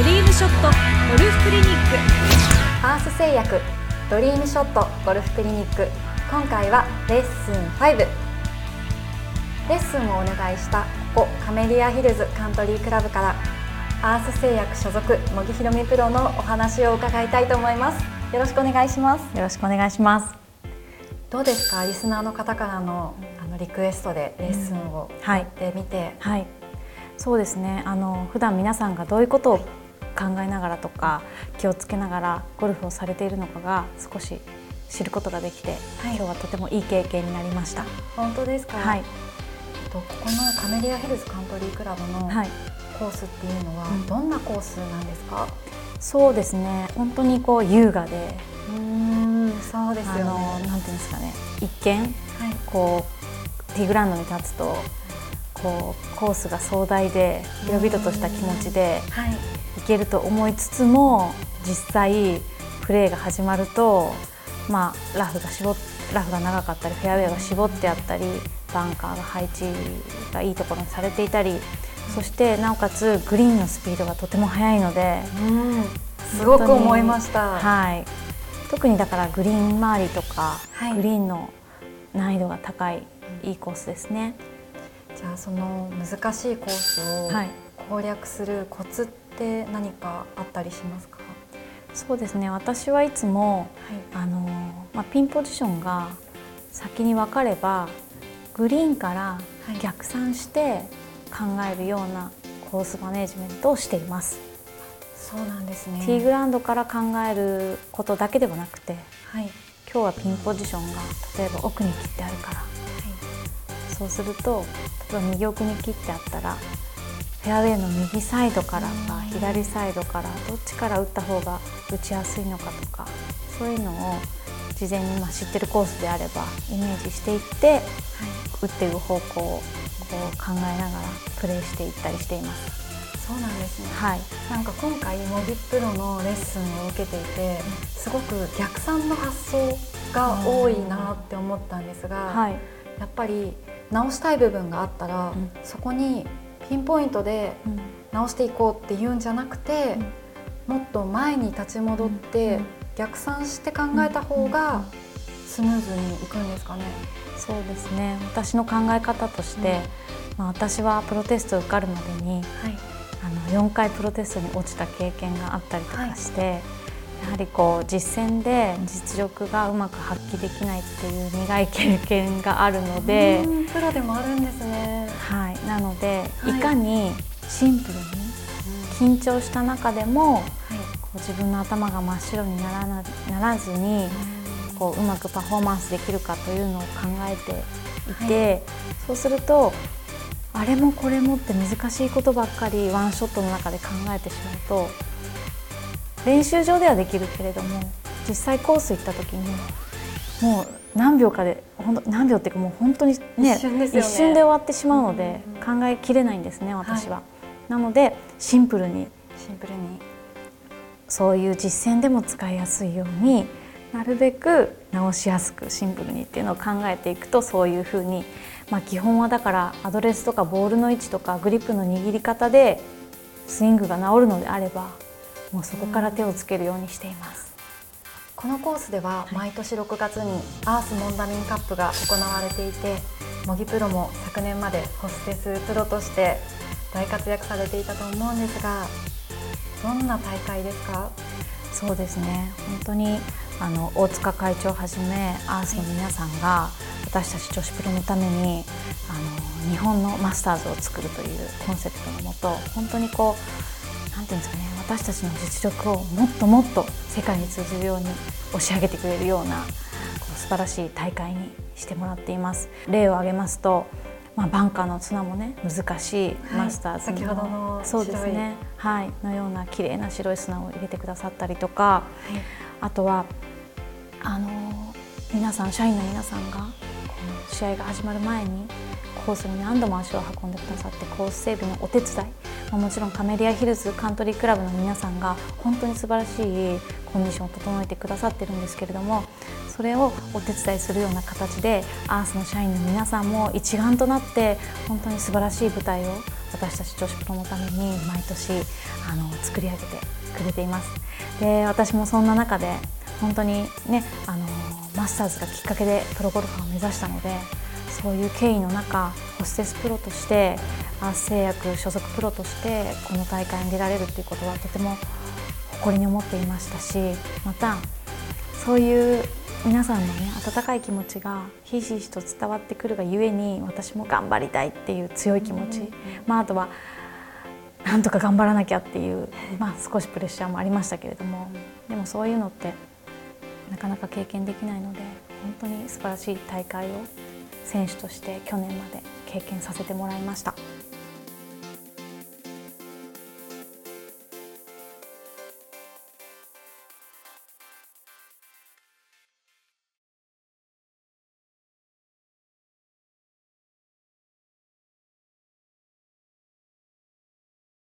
ドリームショットゴルフクリニック。アース製薬ドリームショットゴルフクリニック。今回はレッスン5レッスンをお願いしたここカメリアヒルズカントリークラブからアース製薬所属茂木ひろみプロのお話を伺いたいと思います。よろしくお願いします。よろしくお願いします。どうですか？リスナーの方からのあのリクエストでレッスンをやってみて、うん、はい、はい。そうですね。あの普段皆さんがどういうことを考えながらとか気をつけながらゴルフをされているのかが少し知ることができて、はい、今日はとてもいい経験になりました。本当ですか？はい。とここのカメリアヒルズカントリークラブのコースっていうのはどんなコースなんですか、うん、そうですね。本当にこう優雅でうんそうですよね。なんていうんですかね。一見、はい、こうティーグラウンドに立つとこうコースが壮大で広々とした気持ちでい。けると思いつつも実際プレーが始まると、まあ、ラフが絞ラフが長かったりフェアウェイが絞ってあったりバンカーが配置がいいところにされていたりそしてなおかつグリーンのスピードがとても速いので、うん、すごく思いました、はい、特にだからグリーン周りとか、はい、グリーンの難易度が高いいいコースですね。じゃあその難しいコースを攻略するコツって何かあったりしますか、そうですね。私はいつも、はい、あのまあ、ピンポジションが先に分かればグリーンから逆算して考えるようなコースマネジメントをしています。そうなんですね。ティーグラウンドから考えることだけではなくて、はい、今日はピンポジションが例えば奥に切ってあるから、はい、そうすると例えば右奥に切ってあったらフェアウェイの右サイドからか左サイドからどっちから打った方が打ちやすいのかとかそういうのを事前にま知ってるコースであればイメージしていって、はい、打っている方向をこう考えながらプレーしていったりしています。そうなんですね、はい、なんか今回モビプロのレッスンを受けていてすごく逆算の発想が多いなって思ったんですが、はい、やっぱり直したい部分があったら、うん、そこにピンポイントで直していこうっていうんじゃなくて、うん、もっと前に立ち戻って、逆算して考えた方がスムーズにいくんですかね。そうですね。私の考え方として、まあ、私はプロテスト受かるまでに、はい。あの4回プロテストに落ちた経験があったりとかして、はい、やはりこう実践で実力がうまく発揮できないっていう苦い経験があるのでプロでもあるんですね、はい、なので、はい、いかにシンプルに緊張した中でも、はい、こう自分の頭が真っ白にならなならずに、こううまくパフォーマンスできるかというのを考えていて、そうするとあれもこれもって難しいことばっかりワンショットの中で考えてしまうと練習場ではできるけれども実際コース行った時にもう何秒かで本当何秒っていうかもう本当にね、一瞬ね、一瞬で終わってしまうので、考えきれないんですね私は。はい、なのでシンプルにシンプルに。そういう実践でも使いやすいようになるべく直しやすくシンプルにっていうのを考えていくとそういうふうに、まあ、基本はだからアドレスとかボールの位置とかグリップの握り方でスイングが治るのであればもうそこから手をつけるようにしています。このコースでは毎年6月にアースモンダミンカップが行われていて模擬プロも昨年までホステスプロとして大活躍されていたと思うんですがどんな大会ですか？そうですね。本当にあの大塚会長をはじめアースの皆さんが私たち女子プロのためにあの日本のマスターズを作るというコンセプトのもと本当にこう何て言うんですかね私たちの実力をもっともっと世界に通じるように押し上げてくれるようなこう素晴らしい大会にしてもらっています。例を挙げますとまあ、バンカーの綱もね難しいマスターズの、先ほどのそうですねはいのような綺麗な白い砂を入れてくださったりとか、はい、あとはあの皆さん社員の皆さんが試合が始まる前にコースに何度も足を運んでくださってコース整備のお手伝い、まあ、もちろんカメリアヒルズカントリークラブの皆さんが本当に素晴らしいコンディションを整えてくださってるんですけれどもそれをお手伝いするような形でアースの社員の皆さんも一丸となって本当に素晴らしい舞台を私たち女子プロのために毎年あの作り上げてくれています。で私もそんな中で本当にねあのマスターズがきっかけでプロゴルファーを目指したのでそういう経緯の中ホステスプロとして製薬所属プロとしてこの大会に出られるっていうことはとても誇りに思っていましたしまたそういう皆さんのね温かい気持ちがひしひしと伝わってくるがゆえに私も頑張りたいっていう強い気持ち、まあ、あとはなんとか頑張らなきゃっていう、まあ、少しプレッシャーもありましたけれども。でもそういうのってなかなか経験できないので本当に素晴らしい大会を選手として去年まで経験させてもらいました。